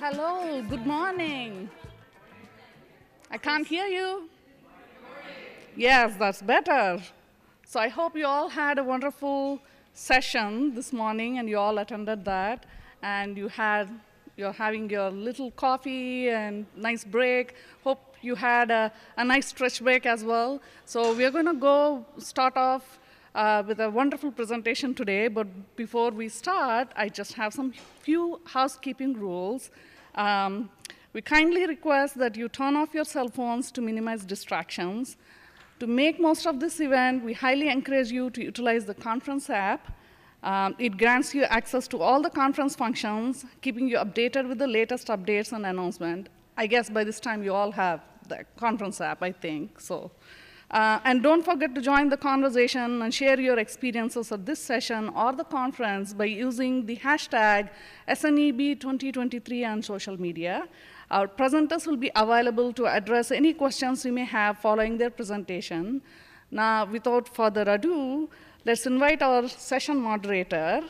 Hello, good morning. I can't hear you. Yes, that's better. So I hope you all had a wonderful session this morning and you all attended that and you had you're having your little coffee and nice break. Hope you had a, a nice stretch break as well. So we're going to go start off uh, with a wonderful presentation today. But before we start, I just have some few housekeeping rules. Um, we kindly request that you turn off your cell phones to minimize distractions. To make most of this event, we highly encourage you to utilize the conference app. Um, it grants you access to all the conference functions, keeping you updated with the latest updates and announcement. I guess by this time you all have the conference app, I think. So, uh, and don't forget to join the conversation and share your experiences of this session or the conference by using the hashtag SNEB2023 on social media. Our presenters will be available to address any questions you may have following their presentation. Now, without further ado, let's invite our session moderator,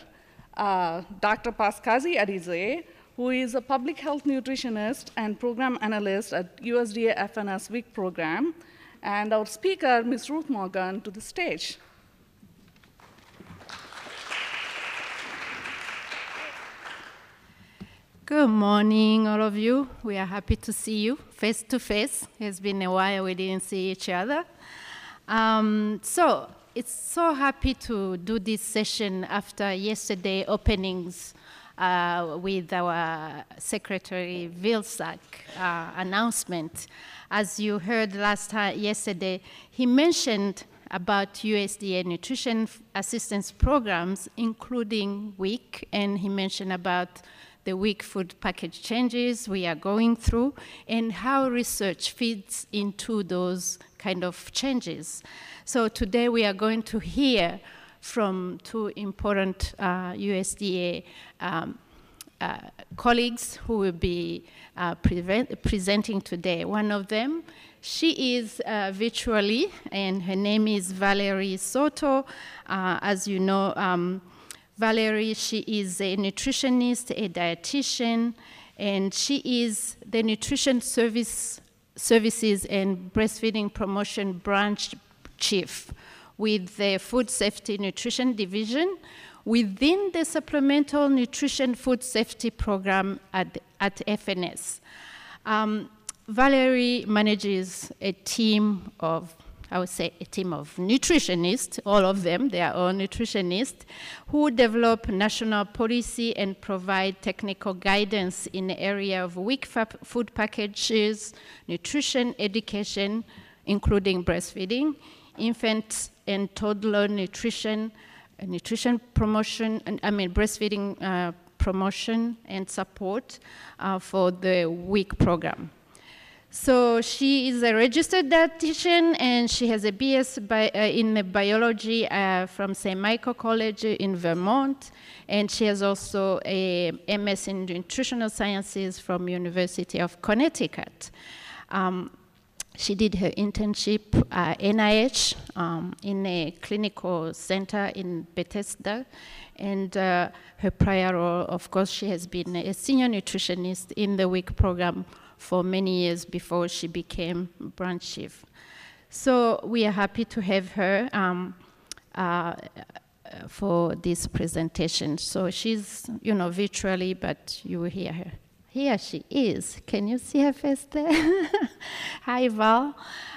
uh, Dr. Paskazi Arize, who is a public health nutritionist and program analyst at USDA FNS WIC program, and our speaker, Ms. Ruth Morgan, to the stage. Good morning, all of you. We are happy to see you face to face. It's been a while we didn't see each other. Um, so, it's so happy to do this session after yesterday openings uh, with our Secretary Vilsack uh, announcement. As you heard last time, yesterday, he mentioned about USDA nutrition assistance programs, including WIC, and he mentioned about the WIC food package changes we are going through, and how research feeds into those kind of changes. So today we are going to hear from two important uh, USDA um, uh, colleagues who will be uh, presenting today. One of them, she is uh, virtually, and her name is Valerie Soto. Uh, as you know, um, Valerie, she is a nutritionist, a dietitian, and she is the nutrition service services and breastfeeding promotion branch chief with the Food Safety Nutrition Division within the Supplemental Nutrition Food Safety Program at, at FNS. Um, Valerie manages a team of I would say, a team of nutritionists, all of them, they are all nutritionists, who develop national policy and provide technical guidance in the area of WIC food packages, nutrition education, including breastfeeding, infant and toddler nutrition, uh, nutrition promotion, and, I mean breastfeeding uh, promotion and support uh, for the WIC program. So she is a registered dietitian and she has a BS bi uh, in biology uh, from St. Michael College in Vermont. And she has also a MS in nutritional sciences from University of Connecticut. Um, she did her internship at NIH um, in a clinical center in Bethesda. And uh, her prior role, of course, she has been a senior nutritionist in the WIC program for many years before she became branch chief. So we are happy to have her um, uh, for this presentation. So she's, you know, virtually, but you will hear her. Here she is. Can you see her face there? Hi, Val.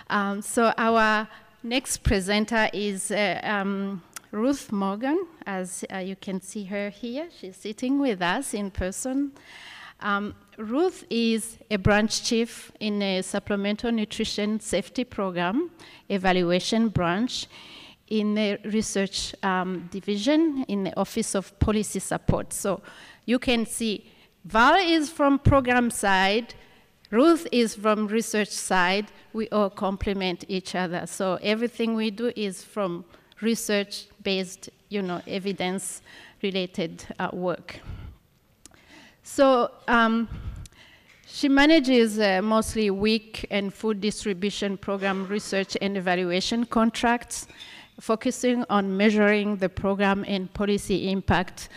Um, so our next presenter is uh, um, Ruth Morgan, as uh, you can see her here. She's sitting with us in person. Um, Ruth is a branch chief in a supplemental nutrition safety program evaluation branch in the research um, division in the Office of Policy Support. So you can see Val is from program side, Ruth is from research side. We all complement each other. So everything we do is from research-based, you know, evidence-related uh, work. So um, she manages uh, mostly WIC and food distribution program research and evaluation contracts, focusing on measuring the program and policy impact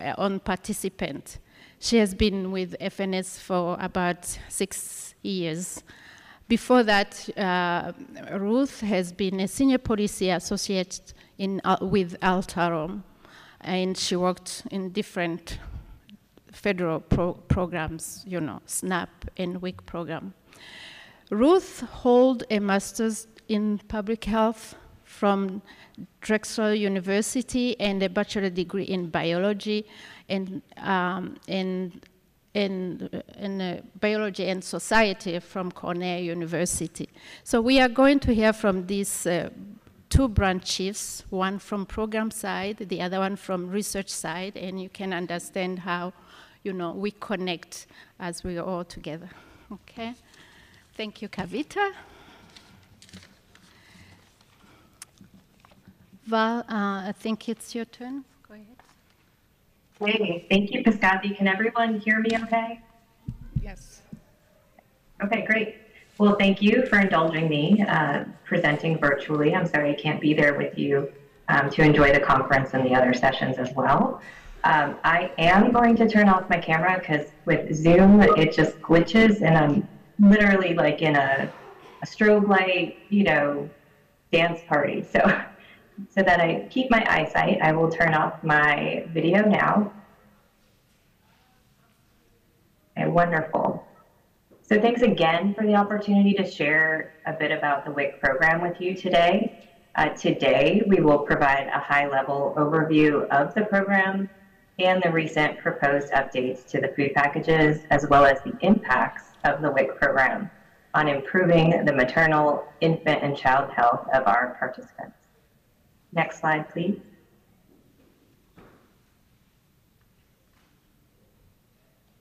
uh, on participants. She has been with FNS for about six years. Before that, uh, Ruth has been a senior policy associate in, uh, with Altarum, and she worked in different federal pro programs, you know, SNAP and WIC program. Ruth hold a master's in public health from Drexel University and a bachelor degree in biology and um, in, in, in uh, biology and society from Cornell University. So we are going to hear from these uh, two branch chiefs, one from program side, the other one from research side, and you can understand how, you know, we connect as we are all together. Okay. Thank you, Kavita. Val, uh, I think it's your turn. Hey, thank you, Piscati. Can everyone hear me okay? Yes. Okay, great. Well, thank you for indulging me uh, presenting virtually. I'm sorry I can't be there with you um, to enjoy the conference and the other sessions as well. Um, I am going to turn off my camera because with Zoom, it just glitches and I'm literally like in a, a strobe light, you know, dance party. So so that I keep my eyesight, I will turn off my video now. Okay, wonderful. So thanks again for the opportunity to share a bit about the WIC program with you today. Uh, today, we will provide a high-level overview of the program and the recent proposed updates to the food packages, as well as the impacts of the WIC program on improving the maternal, infant, and child health of our participants. Next slide, please.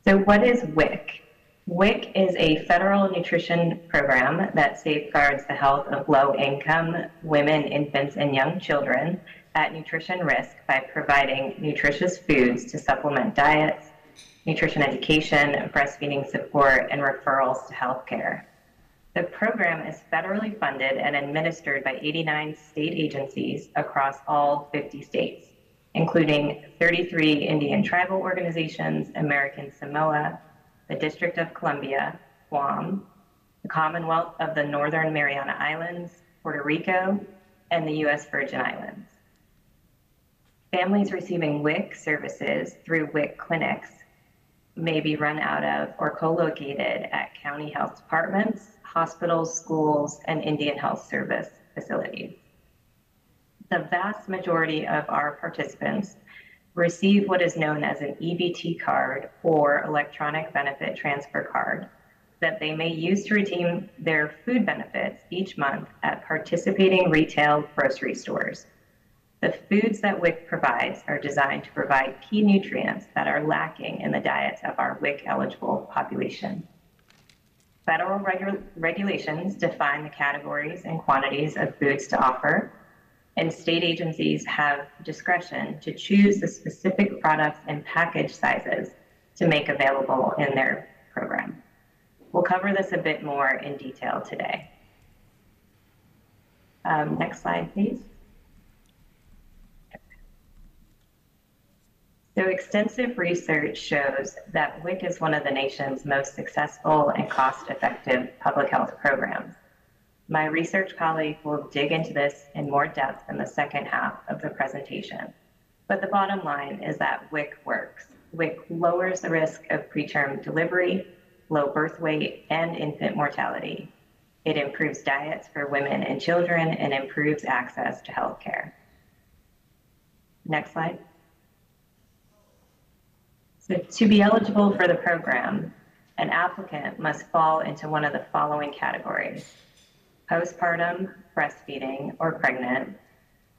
So what is WIC? WIC is a federal nutrition program that safeguards the health of low-income women, infants, and young children at nutrition risk by providing nutritious foods to supplement diets, nutrition education, breastfeeding support, and referrals to healthcare. The program is federally funded and administered by 89 state agencies across all 50 states, including 33 Indian tribal organizations, American Samoa, the District of Columbia, Guam, the Commonwealth of the Northern Mariana Islands, Puerto Rico, and the U.S. Virgin Islands. Families receiving WIC services through WIC clinics may be run out of or co-located at county health departments, hospitals, schools, and Indian Health Service facilities. The vast majority of our participants receive what is known as an EBT card or electronic benefit transfer card that they may use to redeem their food benefits each month at participating retail grocery stores. The foods that WIC provides are designed to provide key nutrients that are lacking in the diets of our WIC eligible population. Federal regu regulations define the categories and quantities of foods to offer, and state agencies have discretion to choose the specific products and package sizes to make available in their program. We'll cover this a bit more in detail today. Um, next slide, please. So extensive research shows that WIC is one of the nation's most successful and cost-effective public health programs. My research colleague will dig into this in more depth in the second half of the presentation. But the bottom line is that WIC works. WIC lowers the risk of preterm delivery, low birth weight, and infant mortality. It improves diets for women and children and improves access to health care. Next slide. So to be eligible for the program, an applicant must fall into one of the following categories. Postpartum, breastfeeding or pregnant,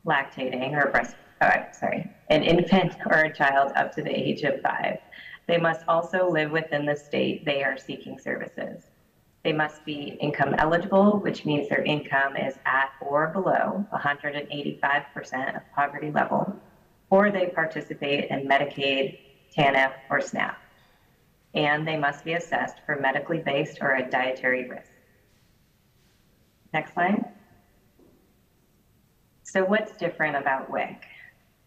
lactating or breast, oh, sorry, an infant or a child up to the age of five. They must also live within the state they are seeking services. They must be income eligible, which means their income is at or below 185% of poverty level, or they participate in Medicaid, TANF, or SNAP. And they must be assessed for medically based or a dietary risk. Next slide. So what's different about WIC?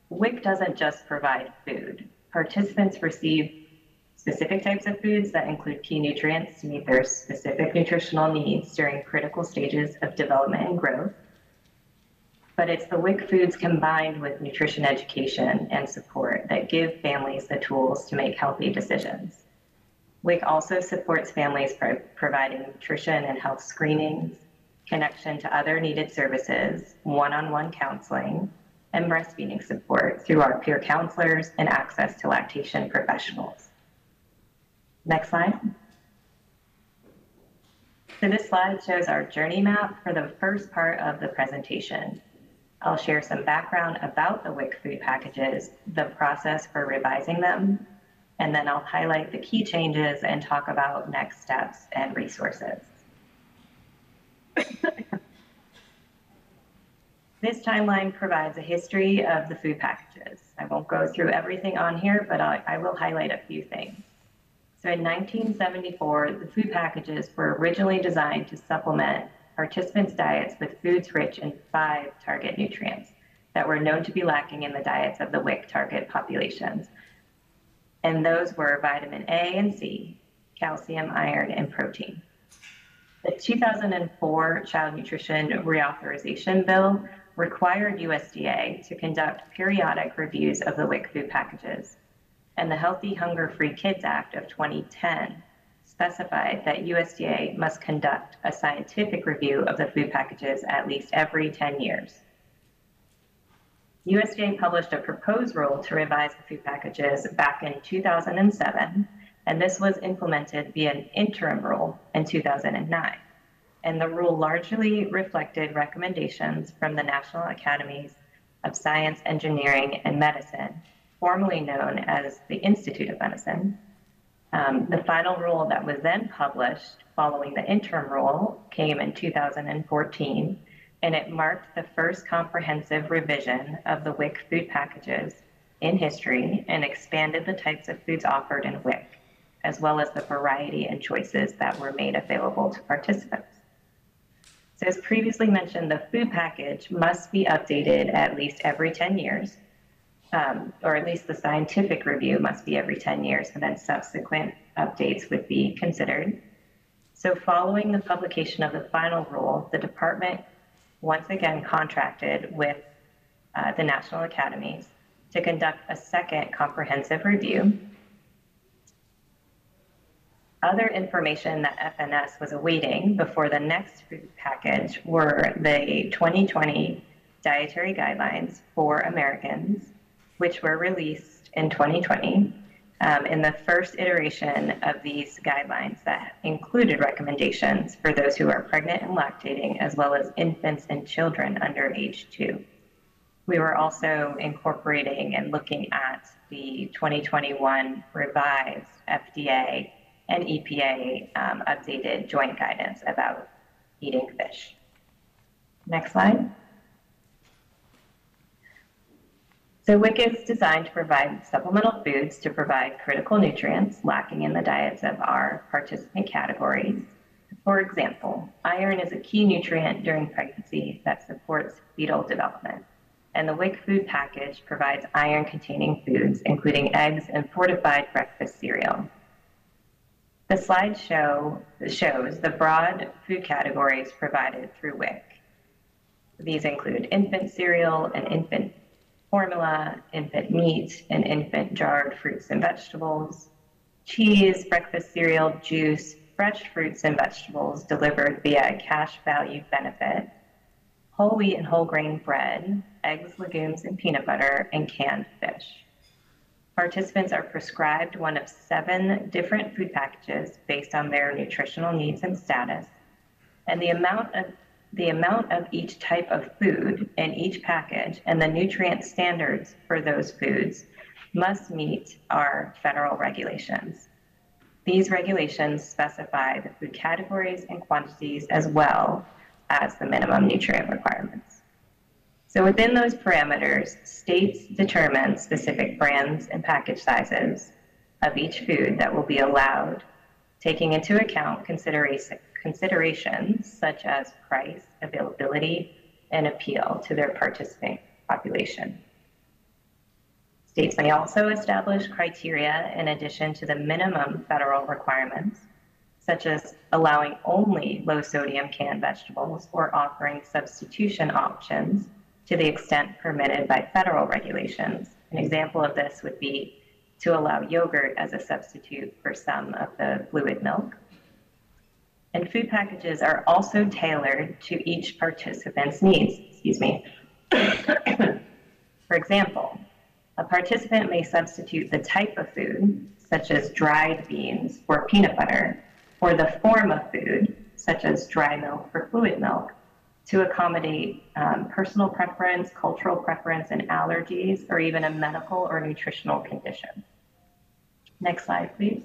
WIC doesn't just provide food. Participants receive specific types of foods that include key nutrients to meet their specific nutritional needs during critical stages of development and growth. But it's the WIC foods combined with nutrition education and support that give families the tools to make healthy decisions. WIC also supports families by providing nutrition and health screenings, connection to other needed services, one on one counseling, and breastfeeding support through our peer counselors and access to lactation professionals. Next slide. So this slide shows our journey map for the first part of the presentation. I'll share some background about the WIC food packages, the process for revising them, and then I'll highlight the key changes and talk about next steps and resources. This timeline provides a history of the food packages. I won't go through everything on here, but I, I will highlight a few things. So in 1974, the food packages were originally designed to supplement participants' diets with foods rich in five target nutrients that were known to be lacking in the diets of the WIC target populations. And those were vitamin A and C, calcium, iron, and protein. The 2004 Child Nutrition Reauthorization Bill required USDA to conduct periodic reviews of the WIC food packages. And the Healthy Hunger Free Kids Act of 2010 specified that USDA must conduct a scientific review of the food packages at least every 10 years. USDA published a proposed rule to revise the food packages back in 2007, and this was implemented via an interim rule in 2009 and the rule largely reflected recommendations from the National Academies of Science, Engineering, and Medicine, formerly known as the Institute of Medicine. Um, the final rule that was then published following the interim rule came in 2014, and it marked the first comprehensive revision of the WIC food packages in history and expanded the types of foods offered in WIC, as well as the variety and choices that were made available to participants. So as previously mentioned, the food package must be updated at least every 10 years, um, or at least the scientific review must be every 10 years, and then subsequent updates would be considered. So following the publication of the final rule, the department once again contracted with uh, the National Academies to conduct a second comprehensive review other information that FNS was awaiting before the next food package were the 2020 dietary guidelines for Americans, which were released in 2020. Um, in the first iteration of these guidelines that included recommendations for those who are pregnant and lactating, as well as infants and children under age two. We were also incorporating and looking at the 2021 revised FDA and EPA um, updated joint guidance about eating fish. Next slide. So WIC is designed to provide supplemental foods to provide critical nutrients lacking in the diets of our participant categories. For example, iron is a key nutrient during pregnancy that supports fetal development. And the WIC food package provides iron containing foods, including eggs and fortified breakfast cereal. The slide show shows the broad food categories provided through WIC. These include infant cereal and infant formula, infant meat, and infant jarred fruits and vegetables, cheese, breakfast cereal, juice, fresh fruits and vegetables delivered via a cash value benefit, whole wheat and whole grain bread, eggs, legumes, and peanut butter, and canned fish. Participants are prescribed one of seven different food packages based on their nutritional needs and status. And the amount of the amount of each type of food in each package and the nutrient standards for those foods must meet our federal regulations. These regulations specify the food categories and quantities as well as the minimum nutrient requirements. So within those parameters, states determine specific brands and package sizes of each food that will be allowed, taking into account considerations such as price, availability, and appeal to their participant population. States may also establish criteria in addition to the minimum federal requirements, such as allowing only low sodium canned vegetables or offering substitution options to the extent permitted by federal regulations. An example of this would be to allow yogurt as a substitute for some of the fluid milk. And food packages are also tailored to each participant's needs. Excuse me. for example, a participant may substitute the type of food, such as dried beans or peanut butter, or the form of food, such as dry milk or fluid milk, to accommodate um, personal preference, cultural preference, and allergies, or even a medical or nutritional condition. Next slide, please.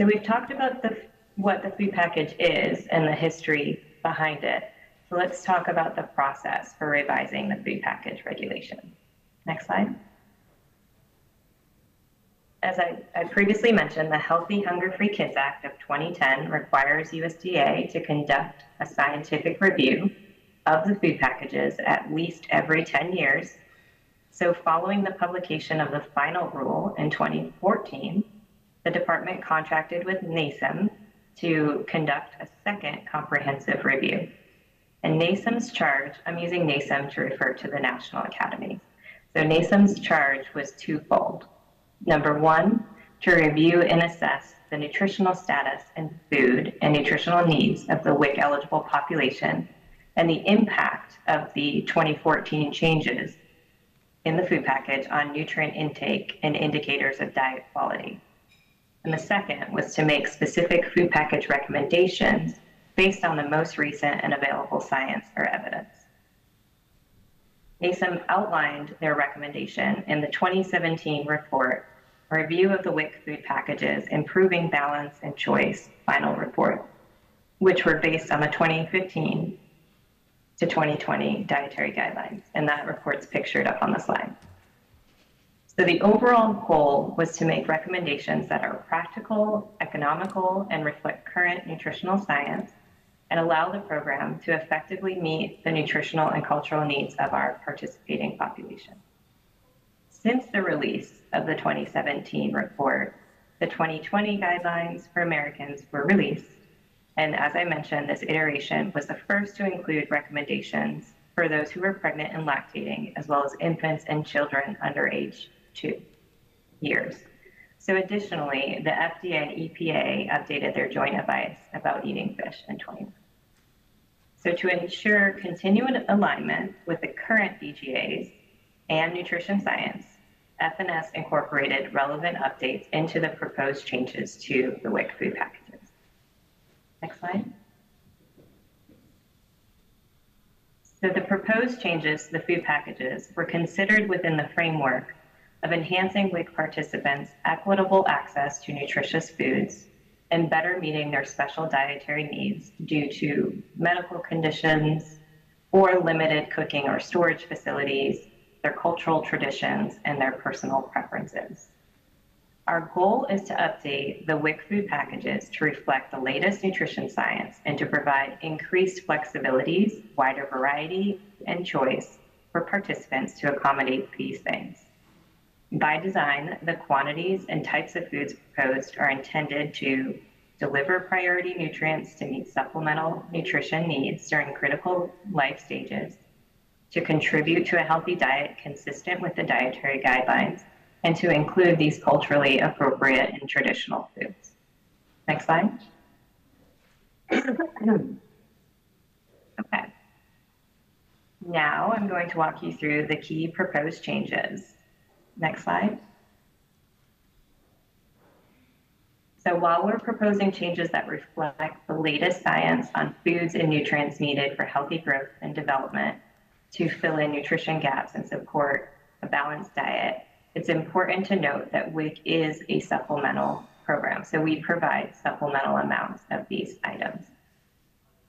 So we've talked about the, what the food package is and the history behind it. So let's talk about the process for revising the food package regulation. Next slide. As I, I, previously mentioned, the Healthy Hunger Free Kids Act of 2010 requires USDA to conduct a scientific review of the food packages at least every 10 years. So, following the publication of the final rule in 2014, the department contracted with NASEM to conduct a second comprehensive review. And NASEM's charge, I'm using NASEM to refer to the National Academy. So NASEM's charge was twofold. Number one, to review and assess the nutritional status and food and nutritional needs of the WIC eligible population and the impact of the 2014 changes in the food package on nutrient intake and indicators of diet quality. And the second was to make specific food package recommendations based on the most recent and available science or evidence. NASEM outlined their recommendation in the 2017 report, Review of the WIC Food Packages, Improving Balance and Choice Final Report, which were based on the 2015 to 2020 dietary guidelines. And that report's pictured up on the slide. So the overall goal was to make recommendations that are practical, economical, and reflect current nutritional science and allow the program to effectively meet the nutritional and cultural needs of our participating population. Since the release of the 2017 report, the 2020 guidelines for Americans were released. And as I mentioned, this iteration was the first to include recommendations for those who were pregnant and lactating, as well as infants and children under age two years. So additionally, the FDA and EPA updated their joint advice about eating fish in 2021. So to ensure continued alignment with the current DGAs and nutrition science, FNS incorporated relevant updates into the proposed changes to the WIC food packages. Next slide. So the proposed changes to the food packages were considered within the framework of enhancing WIC participants' equitable access to nutritious foods and better meeting their special dietary needs due to medical conditions or limited cooking or storage facilities, their cultural traditions, and their personal preferences. Our goal is to update the WIC food packages to reflect the latest nutrition science and to provide increased flexibilities, wider variety, and choice for participants to accommodate these things. By design, the quantities and types of foods proposed are intended to deliver priority nutrients to meet supplemental nutrition needs during critical life stages, to contribute to a healthy diet consistent with the dietary guidelines, and to include these culturally appropriate and traditional foods. Next slide. okay. Now I'm going to walk you through the key proposed changes Next slide. So while we're proposing changes that reflect the latest science on foods and nutrients needed for healthy growth and development to fill in nutrition gaps and support a balanced diet, it's important to note that WIC is a supplemental program. So we provide supplemental amounts of these items.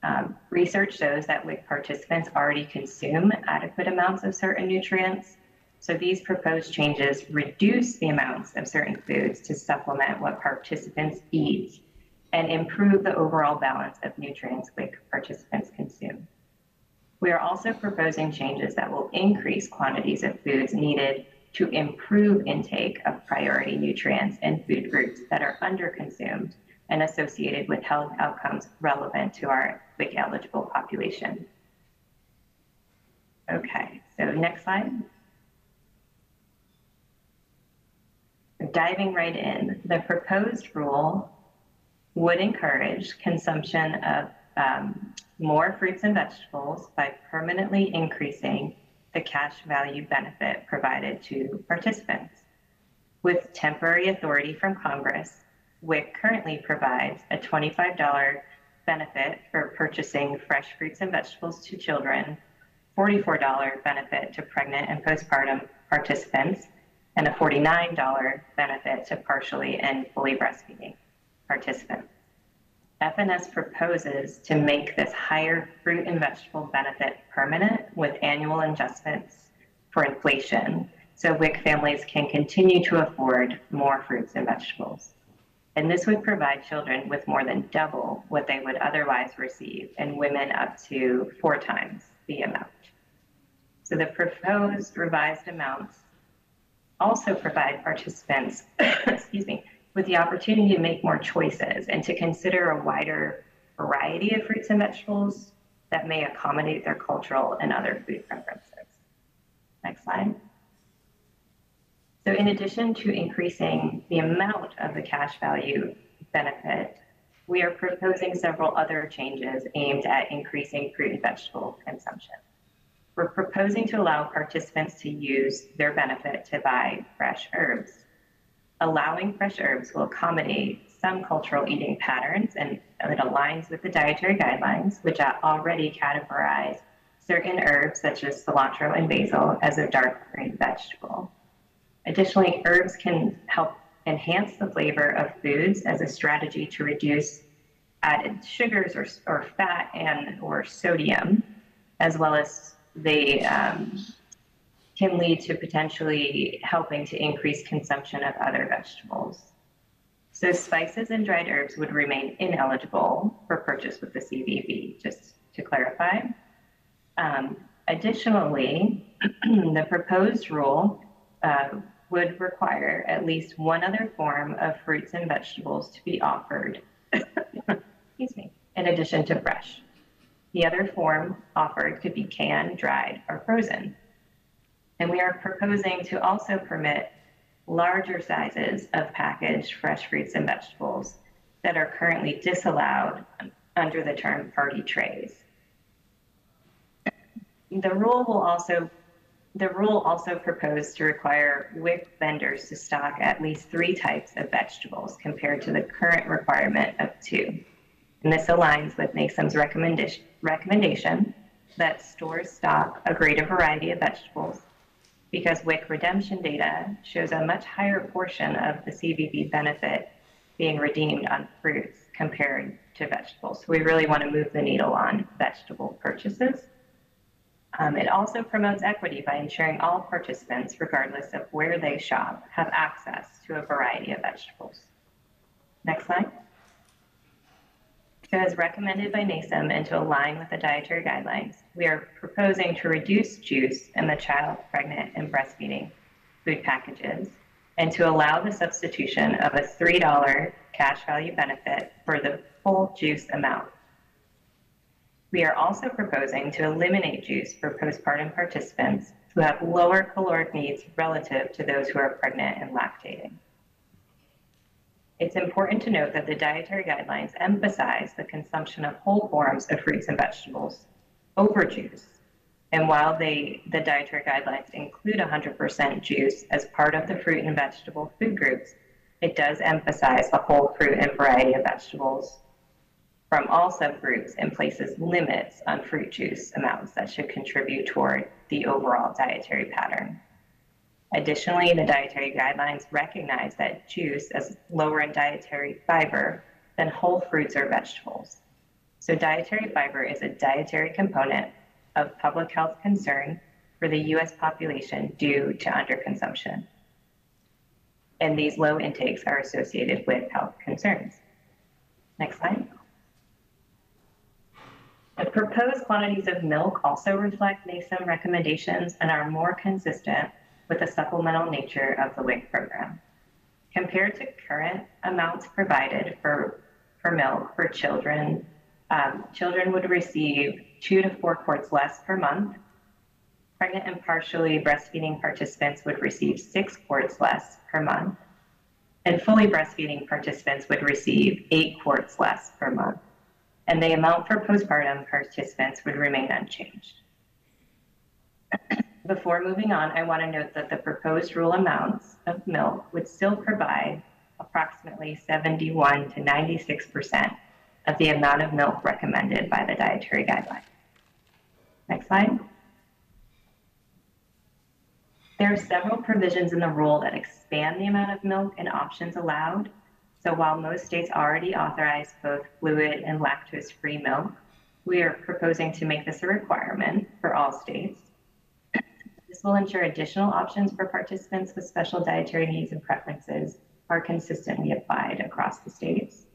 Um, research shows that WIC participants already consume adequate amounts of certain nutrients so these proposed changes reduce the amounts of certain foods to supplement what participants eat and improve the overall balance of nutrients WIC participants consume. We are also proposing changes that will increase quantities of foods needed to improve intake of priority nutrients in food groups that are underconsumed and associated with health outcomes relevant to our WIC eligible population. Okay, so next slide. Diving right in, the proposed rule would encourage consumption of um, more fruits and vegetables by permanently increasing the cash value benefit provided to participants. With temporary authority from Congress, WIC currently provides a $25 benefit for purchasing fresh fruits and vegetables to children, $44 benefit to pregnant and postpartum participants, and a $49 benefit to partially and fully breastfeeding participants. FNS proposes to make this higher fruit and vegetable benefit permanent with annual adjustments for inflation so WIC families can continue to afford more fruits and vegetables. And this would provide children with more than double what they would otherwise receive, and women up to four times the amount. So the proposed revised amounts also provide participants, excuse me, with the opportunity to make more choices and to consider a wider variety of fruits and vegetables that may accommodate their cultural and other food preferences. Next slide. So in addition to increasing the amount of the cash value benefit, we are proposing several other changes aimed at increasing fruit and vegetable consumption. We're proposing to allow participants to use their benefit to buy fresh herbs allowing fresh herbs will accommodate some cultural eating patterns and it aligns with the dietary guidelines, which already categorize certain herbs such as cilantro and basil as a dark green vegetable. Additionally, herbs can help enhance the flavor of foods as a strategy to reduce added sugars or, or fat and or sodium, as well as they um, can lead to potentially helping to increase consumption of other vegetables. So spices and dried herbs would remain ineligible for purchase with the CVB, just to clarify. Um, additionally, the proposed rule uh, would require at least one other form of fruits and vegetables to be offered, excuse me, in addition to fresh. The other form offered could be canned, dried, or frozen. And we are proposing to also permit larger sizes of packaged fresh fruits and vegetables that are currently disallowed under the term party trays. The rule will also the rule also proposed to require WIC vendors to stock at least three types of vegetables compared to the current requirement of two. And this aligns with NASEM's recommendation, recommendation that stores stock a greater variety of vegetables because WIC redemption data shows a much higher portion of the CVB benefit being redeemed on fruits compared to vegetables. So we really want to move the needle on vegetable purchases. Um, it also promotes equity by ensuring all participants, regardless of where they shop, have access to a variety of vegetables. Next slide. So as recommended by NASEM and to align with the dietary guidelines, we are proposing to reduce juice in the child, pregnant, and breastfeeding food packages and to allow the substitution of a $3 cash value benefit for the full juice amount. We are also proposing to eliminate juice for postpartum participants who have lower caloric needs relative to those who are pregnant and lactating. It's important to note that the dietary guidelines emphasize the consumption of whole forms of fruits and vegetables over juice. And while they, the dietary guidelines include 100% juice as part of the fruit and vegetable food groups, it does emphasize the whole fruit and variety of vegetables from all subgroups and places limits on fruit juice amounts that should contribute toward the overall dietary pattern. Additionally, the dietary guidelines recognize that juice is lower in dietary fiber than whole fruits or vegetables. So dietary fiber is a dietary component of public health concern for the US population due to underconsumption. And these low intakes are associated with health concerns. Next slide. The proposed quantities of milk also reflect NASEM recommendations and are more consistent with the supplemental nature of the WIC program. Compared to current amounts provided for, for milk for children, um, children would receive two to four quarts less per month. Pregnant and partially breastfeeding participants would receive six quarts less per month. And fully breastfeeding participants would receive eight quarts less per month. And the amount for postpartum participants would remain unchanged. Before moving on, I want to note that the proposed rule amounts of milk would still provide approximately 71 to 96% of the amount of milk recommended by the dietary guidelines. Next slide. There are several provisions in the rule that expand the amount of milk and options allowed. So while most states already authorize both fluid and lactose-free milk, we are proposing to make this a requirement for all states. Will ensure additional options for participants with special dietary needs and preferences are consistently applied across the states.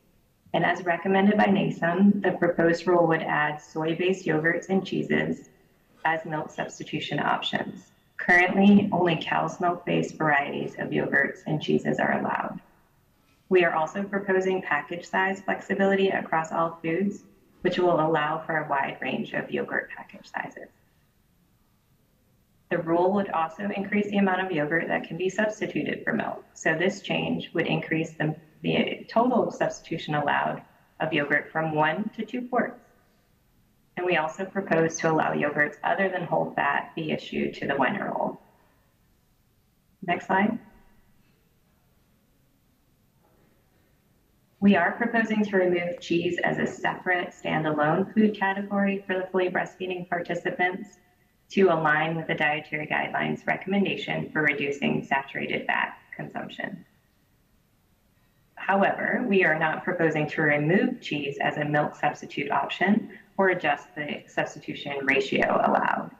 And as recommended by NASEM, the proposed rule would add soy-based yogurts and cheeses as milk substitution options. Currently, only cow's milk-based varieties of yogurts and cheeses are allowed. We are also proposing package size flexibility across all foods, which will allow for a wide range of yogurt package sizes. The rule would also increase the amount of yogurt that can be substituted for milk. So this change would increase the, the total substitution allowed of yogurt from one to two quarts. And we also propose to allow yogurts other than whole fat be issued to the one-year-old. Next slide. We are proposing to remove cheese as a separate standalone food category for the fully breastfeeding participants to align with the dietary guidelines recommendation for reducing saturated fat consumption. However, we are not proposing to remove cheese as a milk substitute option or adjust the substitution ratio allowed.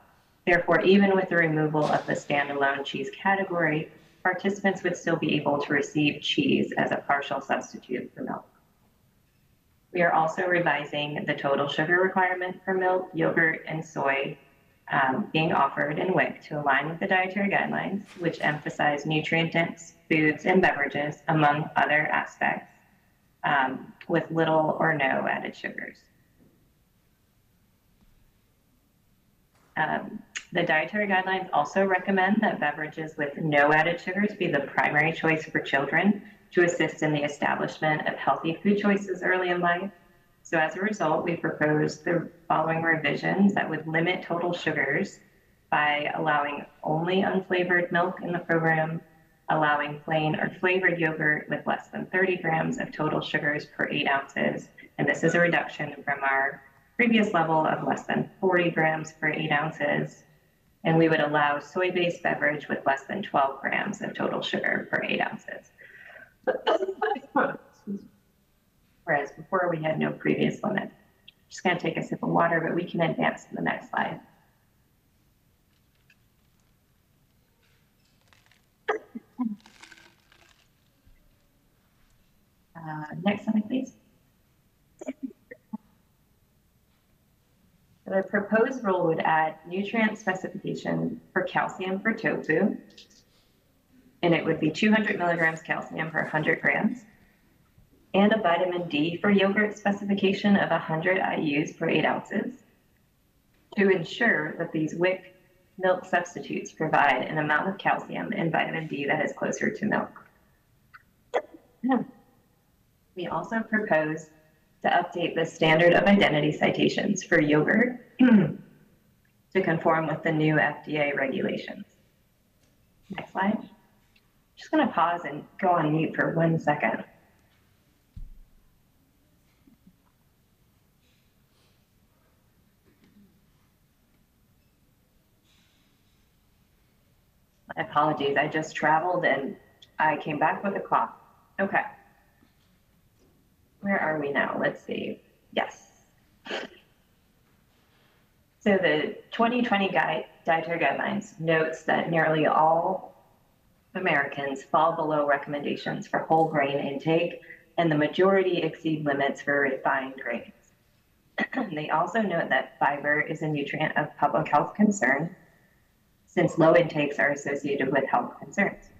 Therefore, even with the removal of the standalone cheese category, participants would still be able to receive cheese as a partial substitute for milk. We are also revising the total sugar requirement for milk, yogurt, and soy um, being offered in WIC to align with the dietary guidelines, which emphasize nutrient dense foods and beverages, among other aspects, um, with little or no added sugars. Um, the dietary guidelines also recommend that beverages with no added sugars be the primary choice for children to assist in the establishment of healthy food choices early in life so as a result, we proposed the following revisions that would limit total sugars by allowing only unflavored milk in the program, allowing plain or flavored yogurt with less than 30 grams of total sugars per eight ounces. And this is a reduction from our previous level of less than 40 grams per eight ounces. And we would allow soy-based beverage with less than 12 grams of total sugar per eight ounces whereas before we had no previous limit. Just going to take a sip of water, but we can advance to the next slide. Uh, next slide, please. The proposed rule would add nutrient specification for calcium for tofu, and it would be 200 milligrams calcium per 100 grams and a vitamin D for yogurt specification of 100 IUs per 8 ounces to ensure that these WIC milk substitutes provide an amount of calcium and vitamin D that is closer to milk. Hmm. We also propose to update the standard of identity citations for yogurt to conform with the new FDA regulations. Next slide. Just going to pause and go on mute for one second. Apologies. I just traveled and I came back with a cough. Okay. Where are we now? Let's see. Yes. So the 2020 guide, dietary guidelines notes that nearly all Americans fall below recommendations for whole grain intake, and the majority exceed limits for refined grains. they also note that fiber is a nutrient of public health concern since low intakes are associated with health concerns.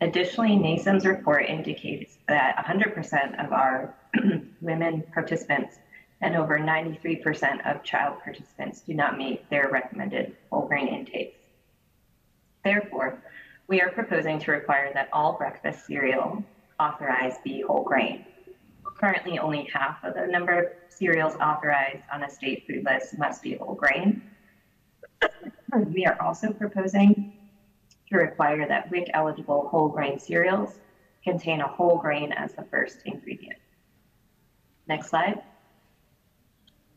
Additionally, NASEM's report indicates that 100% of our women participants and over 93% of child participants do not meet their recommended whole grain intakes. Therefore, we are proposing to require that all breakfast cereal authorized be whole grain. Currently, only half of the number of cereals authorized on a state food list must be whole grain. We are also proposing to require that WIC eligible whole grain cereals contain a whole grain as the first ingredient. Next slide.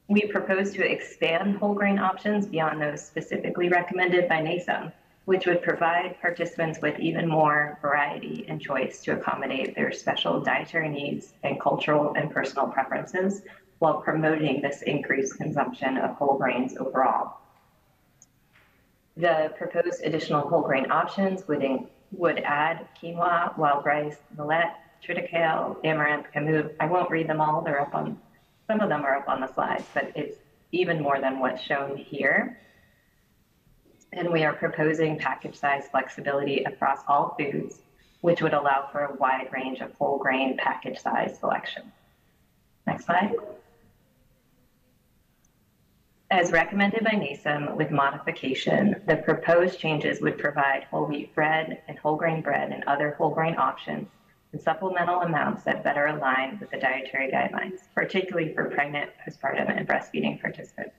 We propose to expand whole grain options beyond those specifically recommended by NASEM, which would provide participants with even more variety and choice to accommodate their special dietary needs and cultural and personal preferences while promoting this increased consumption of whole grains overall. The proposed additional whole grain options would, in, would add quinoa, wild rice, millet, triticale, amaranth, kamut. I won't read them all. They're up on, some of them are up on the slides, but it's even more than what's shown here. And we are proposing package size flexibility across all foods, which would allow for a wide range of whole grain package size selection. Next slide. As recommended by NASEM with modification, the proposed changes would provide whole wheat bread and whole grain bread and other whole grain options in supplemental amounts that better align with the dietary guidelines, particularly for pregnant, postpartum, and breastfeeding participants.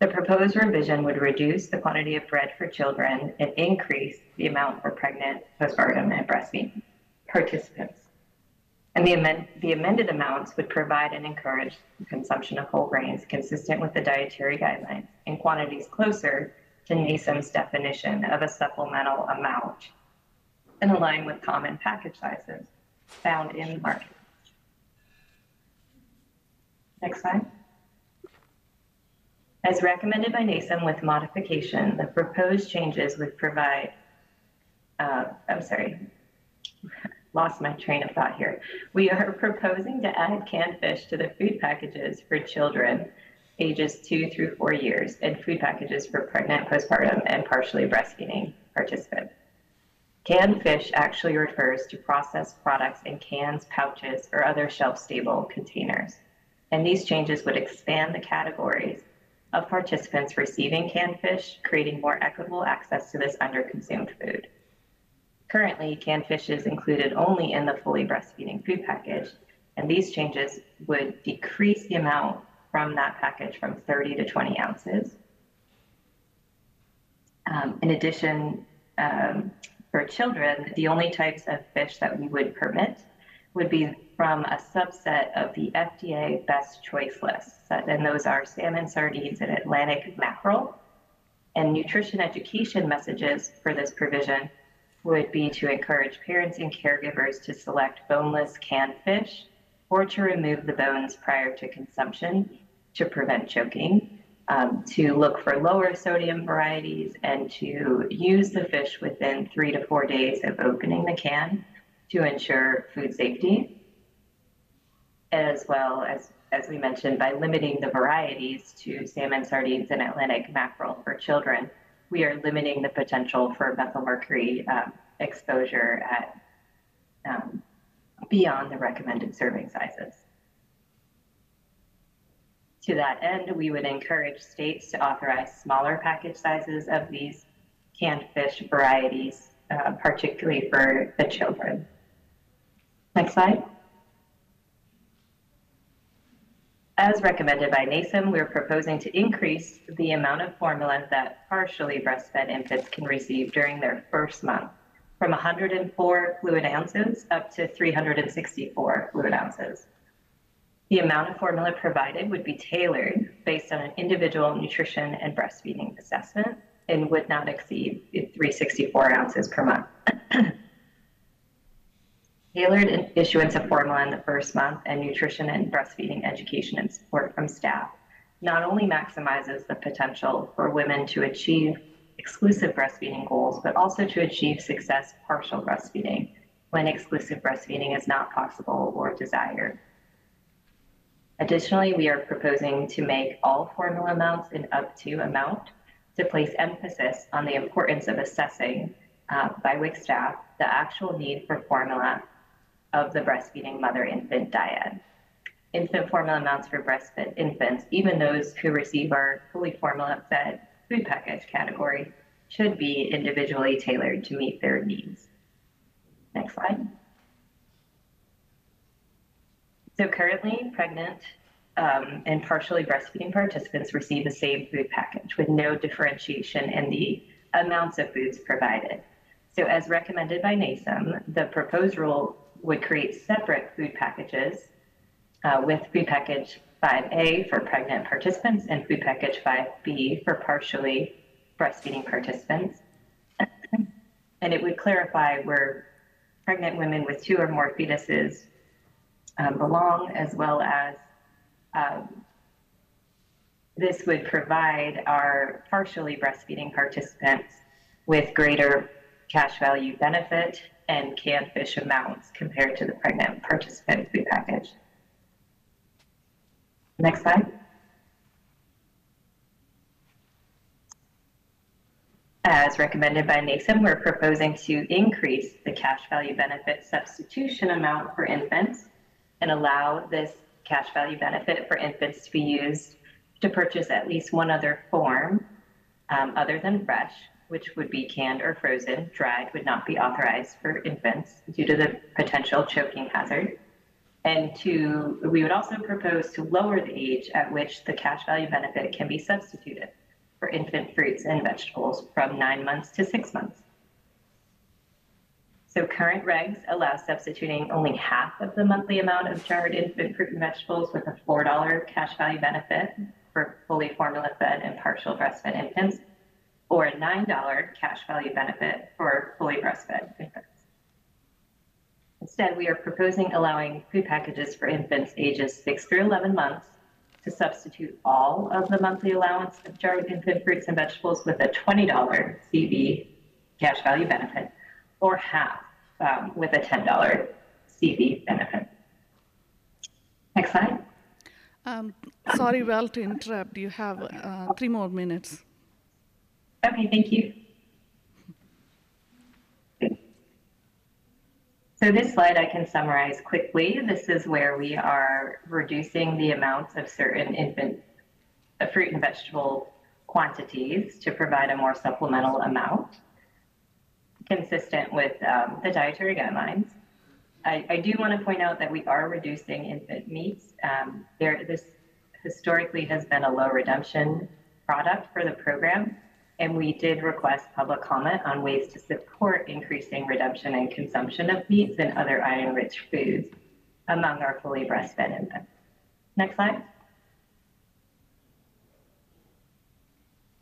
The proposed revision would reduce the quantity of bread for children and increase the amount for pregnant, postpartum, and breastfeeding participants. And the, amend, the amended amounts would provide and encourage consumption of whole grains consistent with the dietary guidelines in quantities closer to NASEM's definition of a supplemental amount and align with common package sizes found in the market. Next slide. As recommended by NASEM with modification, the proposed changes would provide, uh, I'm sorry, lost my train of thought here. We are proposing to add canned fish to the food packages for children ages two through four years and food packages for pregnant, postpartum, and partially breastfeeding participants. Canned fish actually refers to processed products in cans, pouches, or other shelf stable containers. And these changes would expand the categories of participants receiving canned fish, creating more equitable access to this underconsumed food. Currently, canned fish is included only in the fully breastfeeding food package, and these changes would decrease the amount from that package from 30 to 20 ounces. Um, in addition, um, for children, the only types of fish that we would permit would be from a subset of the FDA best choice list. And those are salmon, sardines, and Atlantic mackerel. And nutrition education messages for this provision would be to encourage parents and caregivers to select boneless canned fish or to remove the bones prior to consumption to prevent choking, um, to look for lower sodium varieties, and to use the fish within three to four days of opening the can to ensure food safety, as well as, as we mentioned, by limiting the varieties to salmon, sardines, and Atlantic mackerel for children we are limiting the potential for methylmercury um, exposure at um, beyond the recommended serving sizes. To that end, we would encourage states to authorize smaller package sizes of these canned fish varieties, uh, particularly for the children. Next slide. As recommended by NASEM, we're proposing to increase the amount of formula that partially breastfed infants can receive during their first month from 104 fluid ounces up to 364 fluid ounces. The amount of formula provided would be tailored based on an individual nutrition and breastfeeding assessment and would not exceed 364 ounces per month. tailored issuance of formula in the first month, and nutrition and breastfeeding education and support from staff not only maximizes the potential for women to achieve exclusive breastfeeding goals, but also to achieve success partial breastfeeding when exclusive breastfeeding is not possible or desired. Additionally, we are proposing to make all formula amounts an up to amount to place emphasis on the importance of assessing uh, by WIC staff the actual need for formula of the breastfeeding mother infant diet. Infant formula amounts for breastfed infants, even those who receive our fully formula fed food package category, should be individually tailored to meet their needs. Next slide. So currently, pregnant um, and partially breastfeeding participants receive the same food package with no differentiation in the amounts of foods provided. So as recommended by NASEM, the proposed rule would create separate food packages uh, with food package 5A for pregnant participants and food package 5B for partially breastfeeding participants. and it would clarify where pregnant women with two or more fetuses um, belong, as well as um, this would provide our partially breastfeeding participants with greater cash value benefit and canned fish amounts compared to the pregnant participant food package. Next slide. As recommended by NASEM, we're proposing to increase the cash value benefit substitution amount for infants and allow this cash value benefit for infants to be used to purchase at least one other form um, other than fresh, which would be canned or frozen. Dried would not be authorized for infants due to the potential choking hazard. And to, we would also propose to lower the age at which the cash value benefit can be substituted for infant fruits and vegetables from nine months to six months. So current regs allow substituting only half of the monthly amount of jarred infant fruit and vegetables with a $4 cash value benefit for fully formula fed and partial breastfed infants, or a $9 cash value benefit for fully breastfed infants. Instead, we are proposing allowing food packages for infants ages 6 through 11 months to substitute all of the monthly allowance of jarred infant fruits and vegetables with a $20 CV cash value benefit or half um, with a $10 CV benefit. Next slide. Um, sorry, Val, to interrupt. You have uh, three more minutes. Okay, thank you. So this slide I can summarize quickly. This is where we are reducing the amounts of certain infant uh, fruit and vegetable quantities to provide a more supplemental amount consistent with um, the dietary guidelines. I, I, do want to point out that we are reducing infant meats. Um, there, this historically has been a low redemption product for the program, and we did request public comment on ways to support increasing redemption and consumption of meats and other iron-rich foods among our fully breastfed infants. Next slide.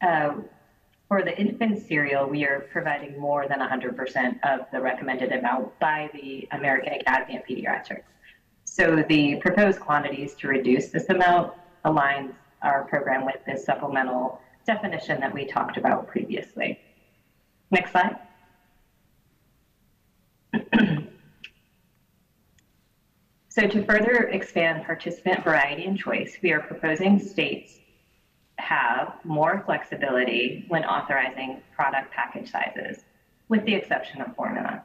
Uh, for the infant cereal, we are providing more than 100% of the recommended amount by the American Academy of Pediatrics. So the proposed quantities to reduce this amount aligns our program with this supplemental definition that we talked about previously. Next slide. so to further expand participant variety and choice, we are proposing states have more flexibility when authorizing product package sizes, with the exception of formula.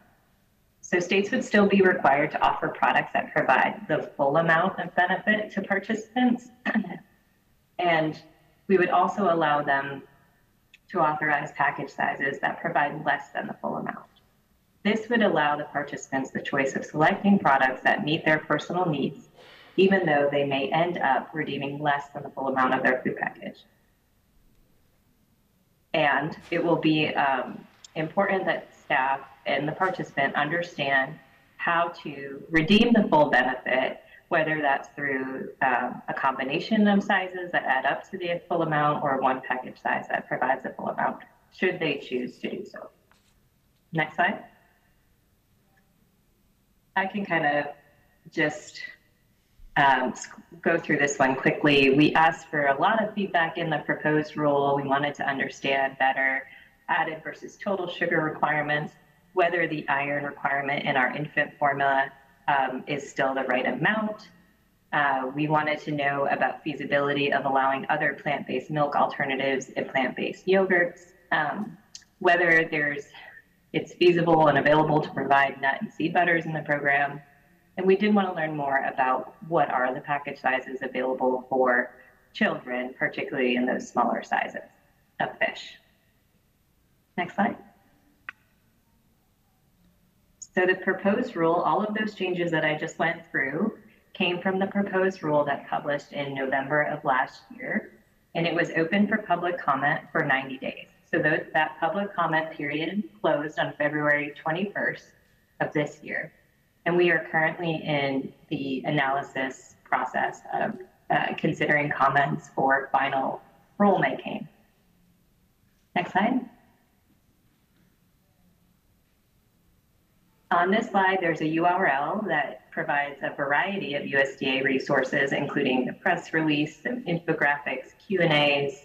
So states would still be required to offer products that provide the full amount of benefit to participants and we would also allow them to authorize package sizes that provide less than the full amount. This would allow the participants the choice of selecting products that meet their personal needs, even though they may end up redeeming less than the full amount of their food package. And it will be um, important that staff and the participant understand how to redeem the full benefit whether that's through um, a combination of sizes that add up to the full amount or one package size that provides the full amount, should they choose to do so. Next slide. I can kind of just um, go through this one quickly. We asked for a lot of feedback in the proposed rule. We wanted to understand better added versus total sugar requirements, whether the iron requirement in our infant formula um, is still the right amount. Uh, we wanted to know about feasibility of allowing other plant-based milk alternatives and plant-based yogurts, um, whether there's it's feasible and available to provide nut and seed butters in the program. And we did want to learn more about what are the package sizes available for children, particularly in those smaller sizes of fish. Next slide. So the proposed rule, all of those changes that I just went through came from the proposed rule that published in November of last year, and it was open for public comment for 90 days. So that public comment period closed on February 21st of this year. And we are currently in the analysis process of uh, considering comments for final rulemaking. Next slide. On this slide, there's a URL that provides a variety of USDA resources, including the press release, some infographics, Q&As,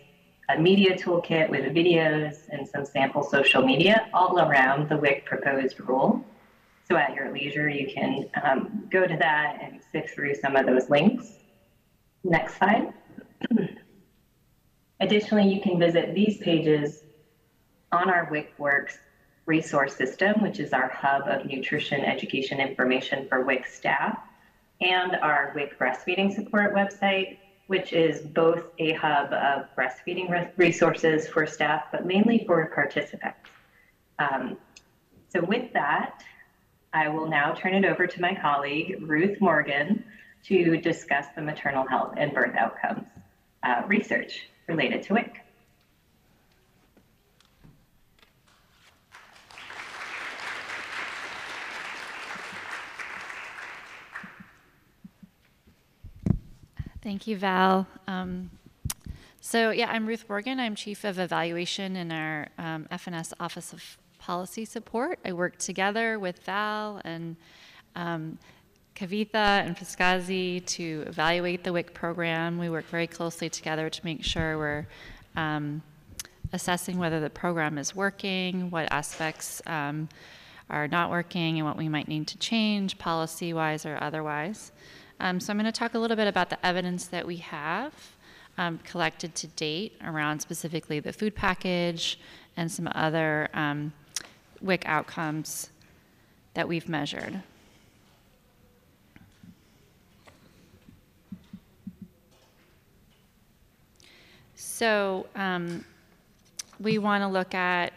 a media toolkit with videos and some sample social media all around the WIC proposed rule. So at your leisure, you can um, go to that and sift through some of those links. Next slide. Additionally, you can visit these pages on our WICWorks resource system, which is our hub of nutrition education information for WIC staff, and our WIC breastfeeding support website, which is both a hub of breastfeeding resources for staff, but mainly for participants. Um, so with that, I will now turn it over to my colleague, Ruth Morgan, to discuss the maternal health and birth outcomes uh, research related to WIC. Thank you, Val. Um, so yeah, I'm Ruth Morgan. I'm Chief of Evaluation in our um, FNS Office of Policy Support. I work together with Val and um, Kavitha and Fiskazi to evaluate the WIC program. We work very closely together to make sure we're um, assessing whether the program is working, what aspects um, are not working, and what we might need to change policy-wise or otherwise. Um, so I'm going to talk a little bit about the evidence that we have um, collected to date around specifically the food package and some other um, WIC outcomes that we've measured. So um, we want to look at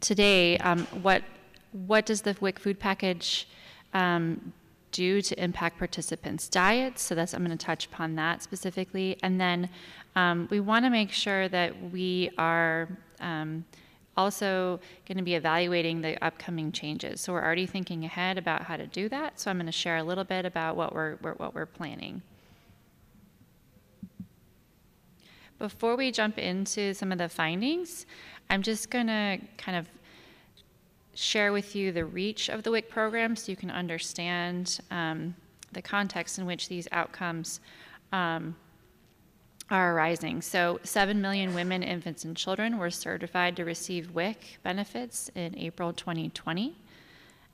today um, what what does the WIC food package um, do to impact participants' diets. So that's I'm going to touch upon that specifically, and then um, we want to make sure that we are um, also going to be evaluating the upcoming changes. So we're already thinking ahead about how to do that. So I'm going to share a little bit about what we're, what we're planning. Before we jump into some of the findings, I'm just going to kind of share with you the reach of the WIC program so you can understand um, the context in which these outcomes um, are arising. So, 7 million women, infants, and children were certified to receive WIC benefits in April 2020.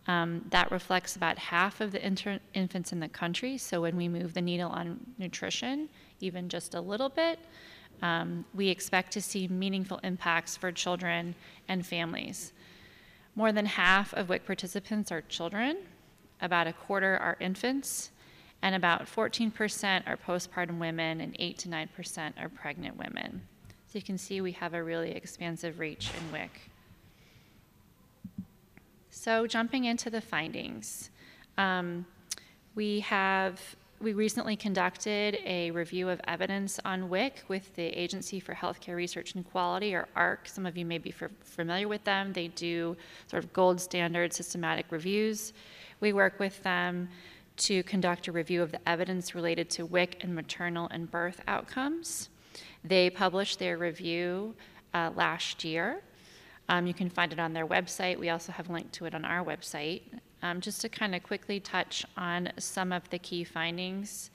Um, that reflects about half of the infants in the country. So, when we move the needle on nutrition, even just a little bit, um, we expect to see meaningful impacts for children and families. More than half of WIC participants are children, about a quarter are infants, and about 14% are postpartum women, and 8 to 9% are pregnant women. So you can see we have a really expansive reach in WIC. So jumping into the findings, um, we have we recently conducted a review of evidence on WIC with the Agency for Healthcare Research and Quality, or AHRQ. Some of you may be familiar with them. They do sort of gold standard systematic reviews. We work with them to conduct a review of the evidence related to WIC and maternal and birth outcomes. They published their review uh, last year. Um, you can find it on their website. We also have a link to it on our website. Um, just to kind of quickly touch on some of the key findings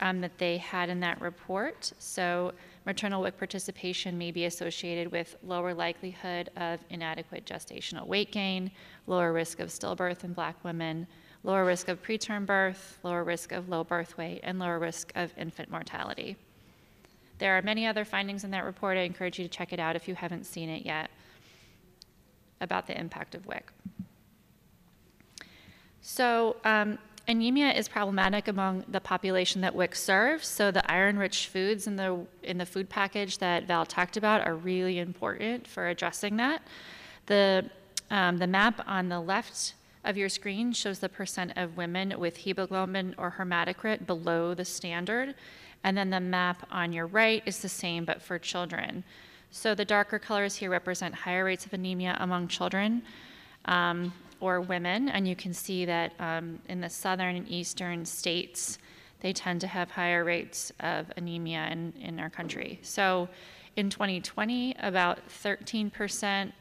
um, that they had in that report. So, maternal WIC participation may be associated with lower likelihood of inadequate gestational weight gain, lower risk of stillbirth in black women, lower risk of preterm birth, lower risk of low birth weight, and lower risk of infant mortality. There are many other findings in that report. I encourage you to check it out if you haven't seen it yet about the impact of WIC. So, um, anemia is problematic among the population that WIC serves. So, the iron rich foods in the, in the food package that Val talked about are really important for addressing that. The, um, the map on the left of your screen shows the percent of women with hemoglobin or hematocrit below the standard. And then the map on your right is the same, but for children. So the darker colors here represent higher rates of anemia among children um, or women. And you can see that um, in the southern and eastern states, they tend to have higher rates of anemia in, in our country. So in 2020, about 13%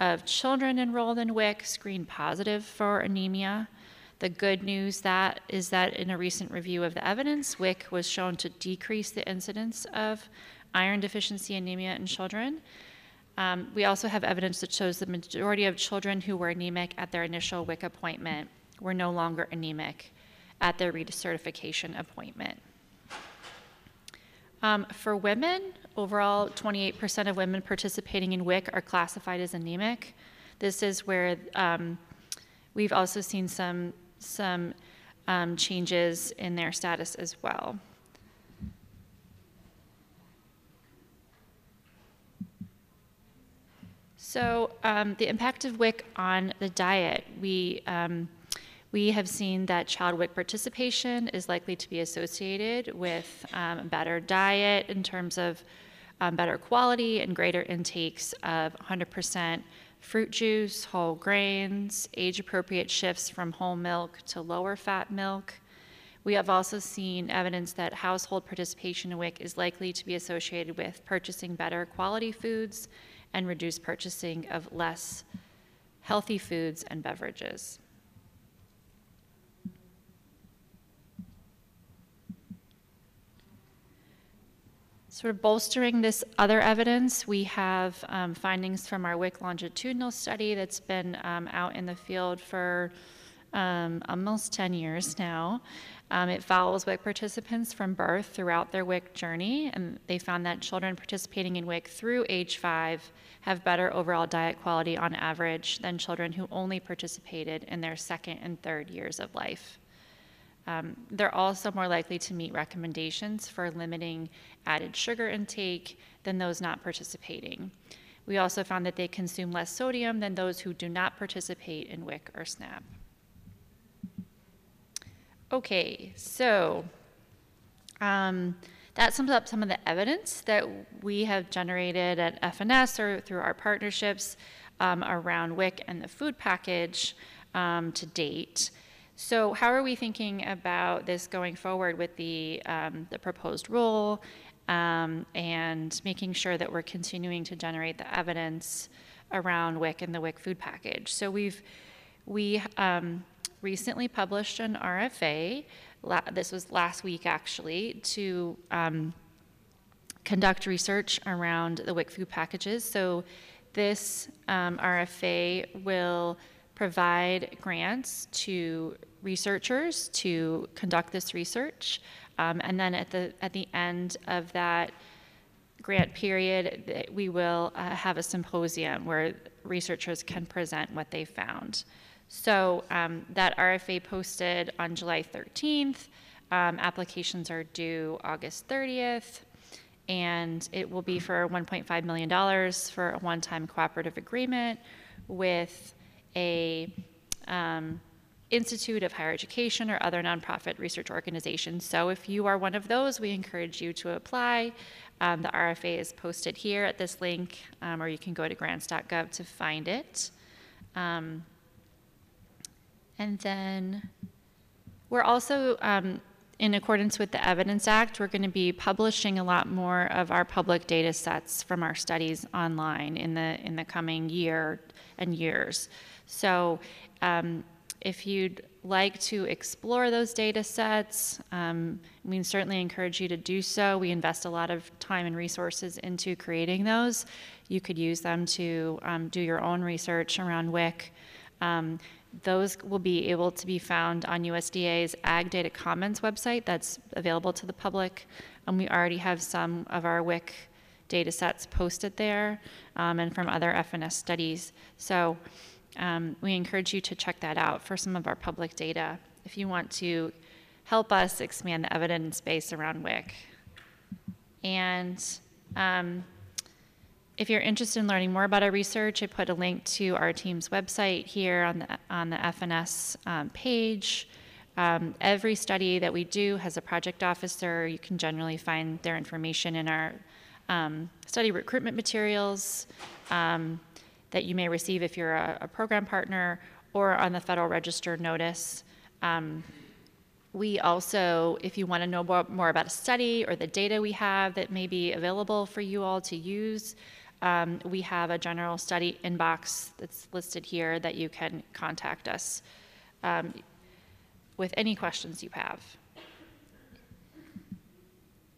of children enrolled in WIC screened positive for anemia. The good news that is that in a recent review of the evidence, WIC was shown to decrease the incidence of iron deficiency anemia in children. Um, we also have evidence that shows the majority of children who were anemic at their initial WIC appointment were no longer anemic at their recertification appointment. Um, for women, overall, 28% of women participating in WIC are classified as anemic. This is where um, we've also seen some, some um, changes in their status as well. So, um, the impact of WIC on the diet. We um, we have seen that child WIC participation is likely to be associated with um, better diet in terms of um, better quality and greater intakes of 100% fruit juice, whole grains, age appropriate shifts from whole milk to lower fat milk. We have also seen evidence that household participation in WIC is likely to be associated with purchasing better quality foods and reduce purchasing of less healthy foods and beverages. Sort of bolstering this other evidence, we have um, findings from our WIC longitudinal study that's been um, out in the field for um, almost 10 years now. Um, it follows WIC participants from birth throughout their WIC journey, and they found that children participating in WIC through age five have better overall diet quality on average than children who only participated in their second and third years of life. Um, they're also more likely to meet recommendations for limiting added sugar intake than those not participating. We also found that they consume less sodium than those who do not participate in WIC or SNAP. Okay, so um, that sums up some of the evidence that we have generated at FNS or through our partnerships um, around WIC and the food package um, to date. So, how are we thinking about this going forward with the, um, the proposed rule um, and making sure that we're continuing to generate the evidence around WIC and the WIC food package? So, we've we um, recently published an RFA. this was last week actually to um, conduct research around the WIC packages. So, this um, RFA will provide grants to researchers to conduct this research. Um, and then at the, at the end of that grant period, we will uh, have a symposium where researchers can present what they found. So um, that RFA posted on July 13th. Um, applications are due August 30th, and it will be for $1.5 million for a one time cooperative agreement with a um, Institute of Higher Education or other nonprofit research organizations. So if you are one of those, we encourage you to apply. Um, the RFA is posted here at this link, um, or you can go to grants.gov to find it. Um, and then we're also, um, in accordance with the Evidence Act, we're going to be publishing a lot more of our public data sets from our studies online in the in the coming year and years. So um, if you'd like to explore those data sets, um, we certainly encourage you to do so. We invest a lot of time and resources into creating those. You could use them to um, do your own research around WIC Um, those will be able to be found on USDA's Ag Data Commons website that's available to the public. And we already have some of our WIC data sets posted there um, and from other FNS studies. So um, we encourage you to check that out for some of our public data if you want to help us expand the evidence base around WIC. And um, if you're interested in learning more about our research, I put a link to our team's website here on the, on the FNS um, page. Um, every study that we do has a project officer. You can generally find their information in our um, study recruitment materials um, that you may receive if you're a, a, program partner or on the Federal Register notice. Um, we also, if you want to know more, more, about a study or the data we have that may be available for you all to use, um, we have a general study inbox that's listed here that you can contact us um, with any questions you have.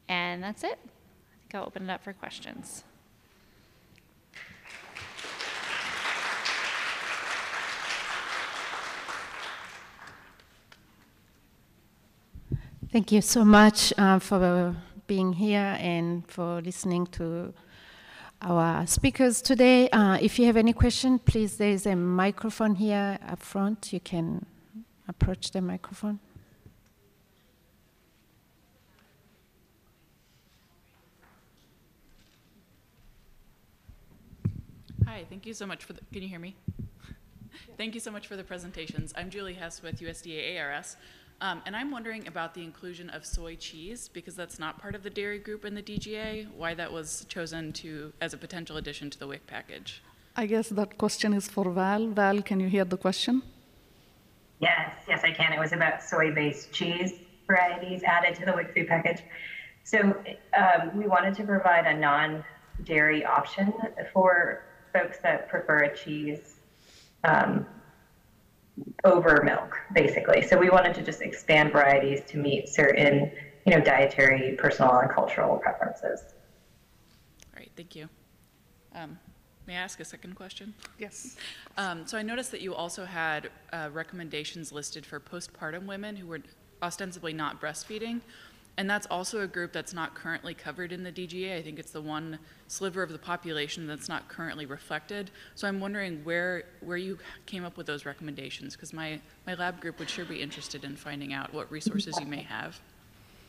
And that's it. I think I'll open it up for questions. Thank you so much uh, for being here and for listening to our speakers today. Uh, if you have any question, please, there is a microphone here up front. You can approach the microphone. Hi, thank you so much for the, can you hear me? thank you so much for the presentations. I'm Julie Hess with USDA ARS. Um, and I'm wondering about the inclusion of soy cheese because that's not part of the dairy group in the DGA, why that was chosen to as a potential addition to the WIC package. I guess that question is for Val. Val, can you hear the question? Yes, yes, I can. It was about soy-based cheese varieties added to the WIC food package. So um, we wanted to provide a non-dairy option for folks that prefer a cheese um, over milk, basically. So we wanted to just expand varieties to meet certain, you know, dietary, personal, and cultural preferences. All right, thank you. Um, may I ask a second question? Yes. Um, so I noticed that you also had uh, recommendations listed for postpartum women who were ostensibly not breastfeeding. And that's also a group that's not currently covered in the DGA. I think it's the one sliver of the population that's not currently reflected. So I'm wondering where where you came up with those recommendations, because my, my lab group would sure be interested in finding out what resources you may have.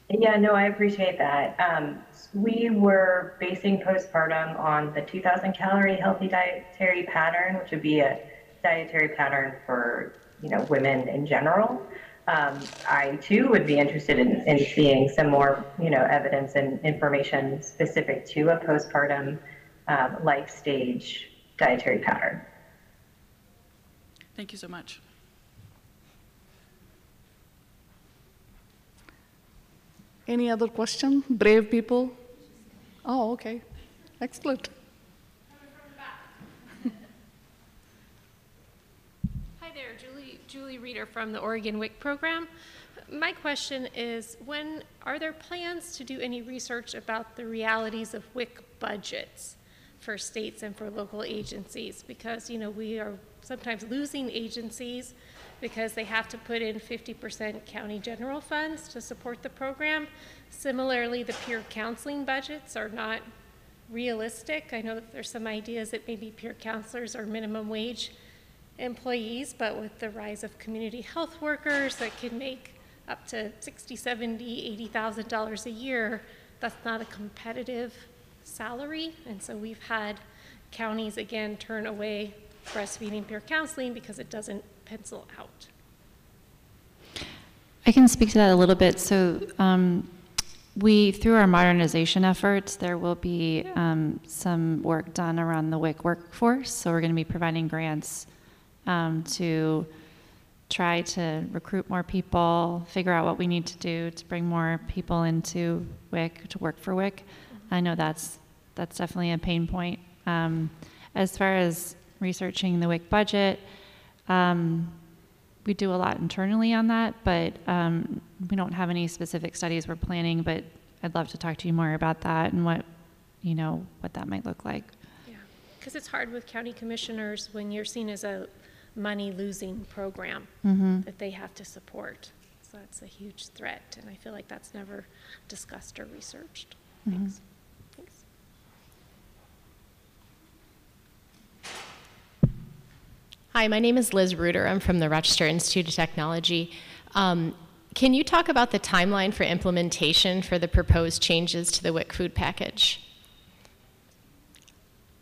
Yeah, no, I appreciate that. Um, we were basing postpartum on the 2,000 calorie healthy dietary pattern, which would be a dietary pattern for you know women in general um, I too would be interested in, in seeing some more, you know, evidence and information specific to a postpartum um, life stage dietary pattern. Thank you so much. Any other question? Brave people? Oh, okay. Excellent. Hi Julie Reeder from the Oregon WIC program. My question is, when are there plans to do any research about the realities of WIC budgets for states and for local agencies? Because, you know, we are sometimes losing agencies because they have to put in 50% county general funds to support the program. Similarly, the peer counseling budgets are not realistic. I know that there's some ideas that maybe peer counselors are minimum wage employees, but with the rise of community health workers that can make up to 60, 70, 80,000 dollars a year, that's not a competitive salary. And so we've had counties again turn away breastfeeding peer counseling because it doesn't pencil out. I can speak to that a little bit. So um, we, through our modernization efforts, there will be um, some work done around the WIC workforce. So we're going to be providing grants um, to try to recruit more people, figure out what we need to do to bring more people into WIC to work for WIC. I know that's that's definitely a pain point. Um, as far as researching the WIC budget, um, we do a lot internally on that, but um, we don't have any specific studies we're planning. But I'd love to talk to you more about that and what you know what that might look like. Yeah, because it's hard with county commissioners when you're seen as a money losing program that they have to support. So that's a huge threat, and I feel like that's never discussed or researched. Thanks. Thanks. Hi, my name is Liz Reuter. I'm from the Rochester Institute of Technology. Um, can you talk about the timeline for implementation for the proposed changes to the WIC food package?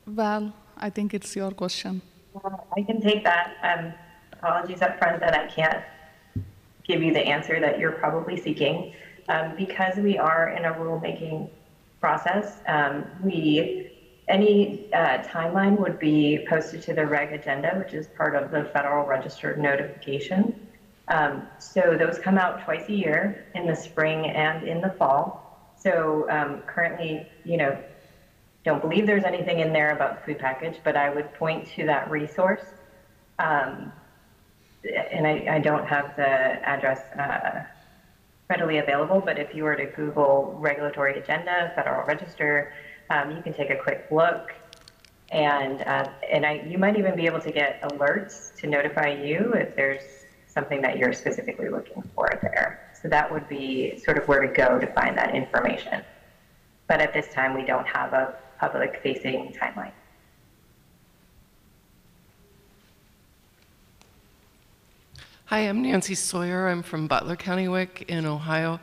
Val, I think it's your question. I can take that. Um, apologies up front that I can't give you the answer that you're probably seeking. Um, because we are in a rulemaking process, um, we any uh, timeline would be posted to the reg agenda, which is part of the Federal Register notification. Um, so those come out twice a year in the spring and in the fall. So um, currently, you know, don't believe there's anything in there about the food package, but I would point to that resource. Um, and I, I don't have the address uh, readily available, but if you were to Google regulatory agenda, Federal Register, um, you can take a quick look. And, uh, and I, you might even be able to get alerts to notify you if there's something that you're specifically looking for there. So that would be sort of where to go to find that information. But at this time, we don't have a public facing timeline. Hi, I'm Nancy Sawyer. I'm from Butler County WIC in Ohio.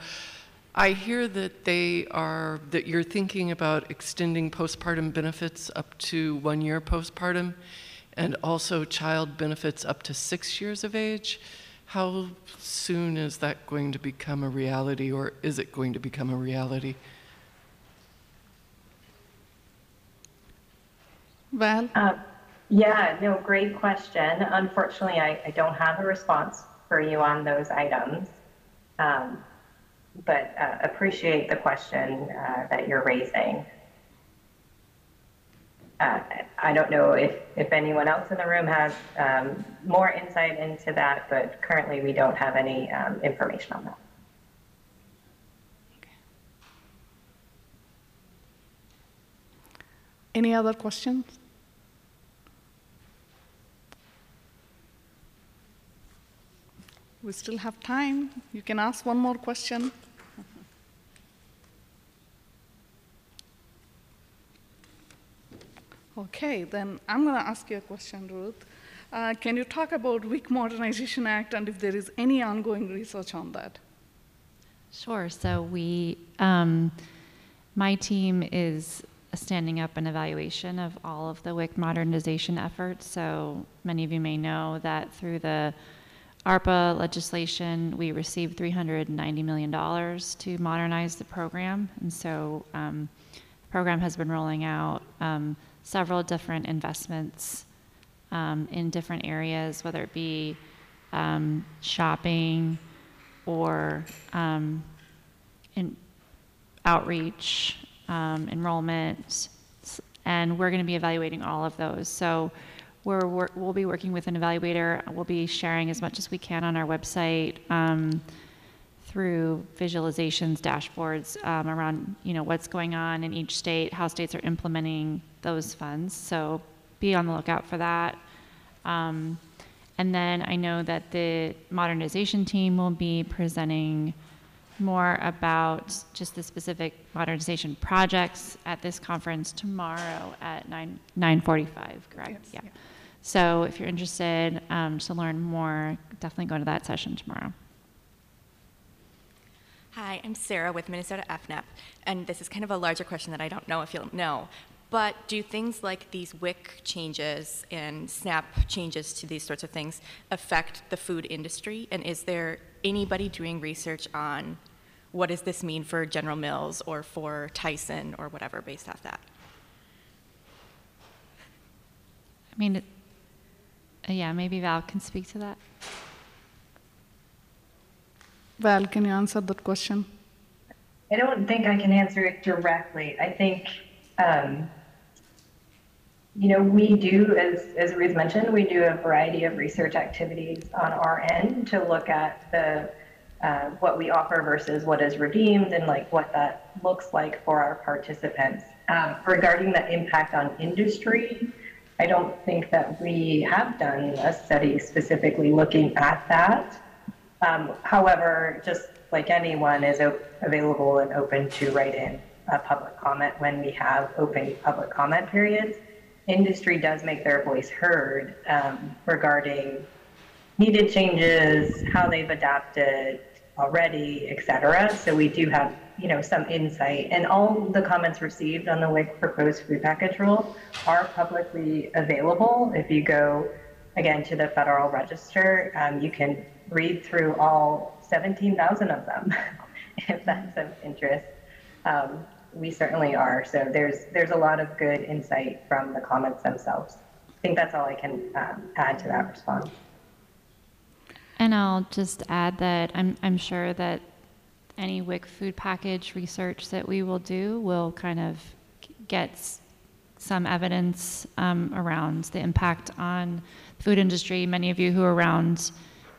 I hear that they are that you're thinking about extending postpartum benefits up to one year postpartum and also child benefits up to six years of age. How soon is that going to become a reality, or is it going to become a reality? Val? Uh, yeah, no, great question. Unfortunately, I, I don't have a response for you on those items, um, but uh, appreciate the question uh, that you're raising. Uh, I don't know if, if anyone else in the room has um, more insight into that, but currently we don't have any um, information on that. Any other questions? We still have time. You can ask one more question. Okay, then I'm going to ask you a question, Ruth. Uh, can you talk about WIC Modernization Act and if there is any ongoing research on that? Sure. So we, um, my team is standing up an evaluation of all of the WIC modernization efforts. So many of you may know that through the ARPA legislation, we received $390 million to modernize the program. And so um, the program has been rolling out um, several different investments um, in different areas, whether it be um, shopping or um, outreach, um, enrollment, and we're going to be evaluating all of those. So we're, we will be working with an evaluator. We'll be sharing as much as we can on our website um, through visualizations, dashboards um, around you know what's going on in each state, how states are implementing those funds. So be on the lookout for that. Um, and then I know that the modernization team will be presenting more about just the specific modernization projects at this conference tomorrow at 9 9:45. Correct? Yes, yeah. yeah. So if you're interested um, to learn more, definitely go to that session tomorrow. Hi, I'm Sarah with Minnesota FNEP, and this is kind of a larger question that I don't know if you'll know. But do things like these WIC changes and SNAP changes to these sorts of things affect the food industry? And is there anybody doing research on what does this mean for General Mills or for Tyson or whatever based off that? I mean, yeah, maybe Val can speak to that. Val, can you answer that question? I don't think I can answer it directly. I think, um, you know, we do, as, as Ruth mentioned, we do a variety of research activities on our end to look at the uh, what we offer versus what is redeemed and like what that looks like for our participants. Um, regarding the impact on industry, I don't think that we have done a study specifically looking at that. Um, however, just like anyone is available and open to write in a public comment when we have open public comment periods. Industry does make their voice heard um, regarding needed changes, how they've adapted already, et cetera. So we do have, you know, some insight. And all the comments received on the WIC proposed food package rule are publicly available. If you go, again, to the Federal Register, um, you can read through all 17,000 of them, if that's of interest. Um, we certainly are. So there's there's a lot of good insight from the comments themselves. I think that's all I can um, add to that response. And I'll just add that I'm, I'm sure that any WIC food package research that we will do will kind of get some evidence um, around the impact on the food industry. Many of you who were around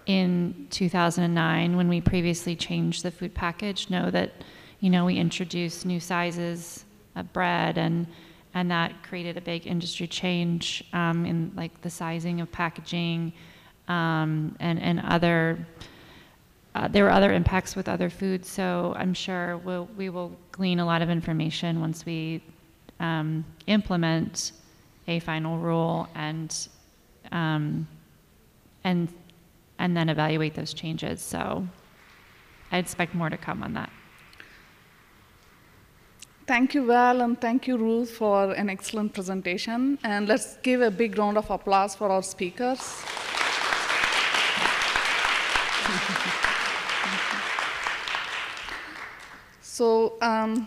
in 2009 when we previously changed the food package know that you know we introduced new sizes of bread and and that created a big industry change um, in like the sizing of packaging um, and, and other, uh, there were other impacts with other foods, so I'm sure we'll, we will glean a lot of information once we um, implement a final rule and, um, and, and then evaluate those changes. So I expect more to come on that. Thank you, Val, and thank you, Ruth, for an excellent presentation. And let's give a big round of applause for our speakers. So, um,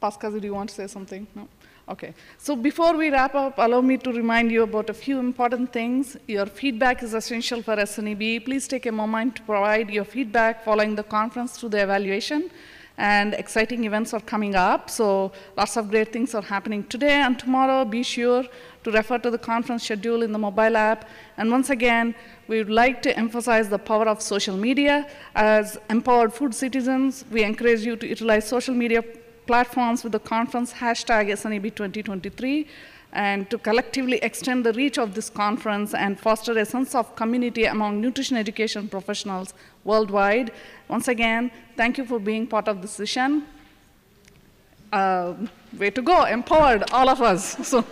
Pascal, do you want to say something? No? Okay. So before we wrap up, allow me to remind you about a few important things. Your feedback is essential for SNEB. Please take a moment to provide your feedback following the conference through the evaluation. And exciting events are coming up, so lots of great things are happening today and tomorrow. Be sure to refer to the conference schedule in the mobile app. And once again, we would like to emphasize the power of social media. As empowered food citizens, we encourage you to utilize social media platforms with the conference hashtag SNEB 2023 and to collectively extend the reach of this conference and foster a sense of community among nutrition education professionals worldwide. Once again, thank you for being part of this session. Uh, way to go, empowered, all of us. So.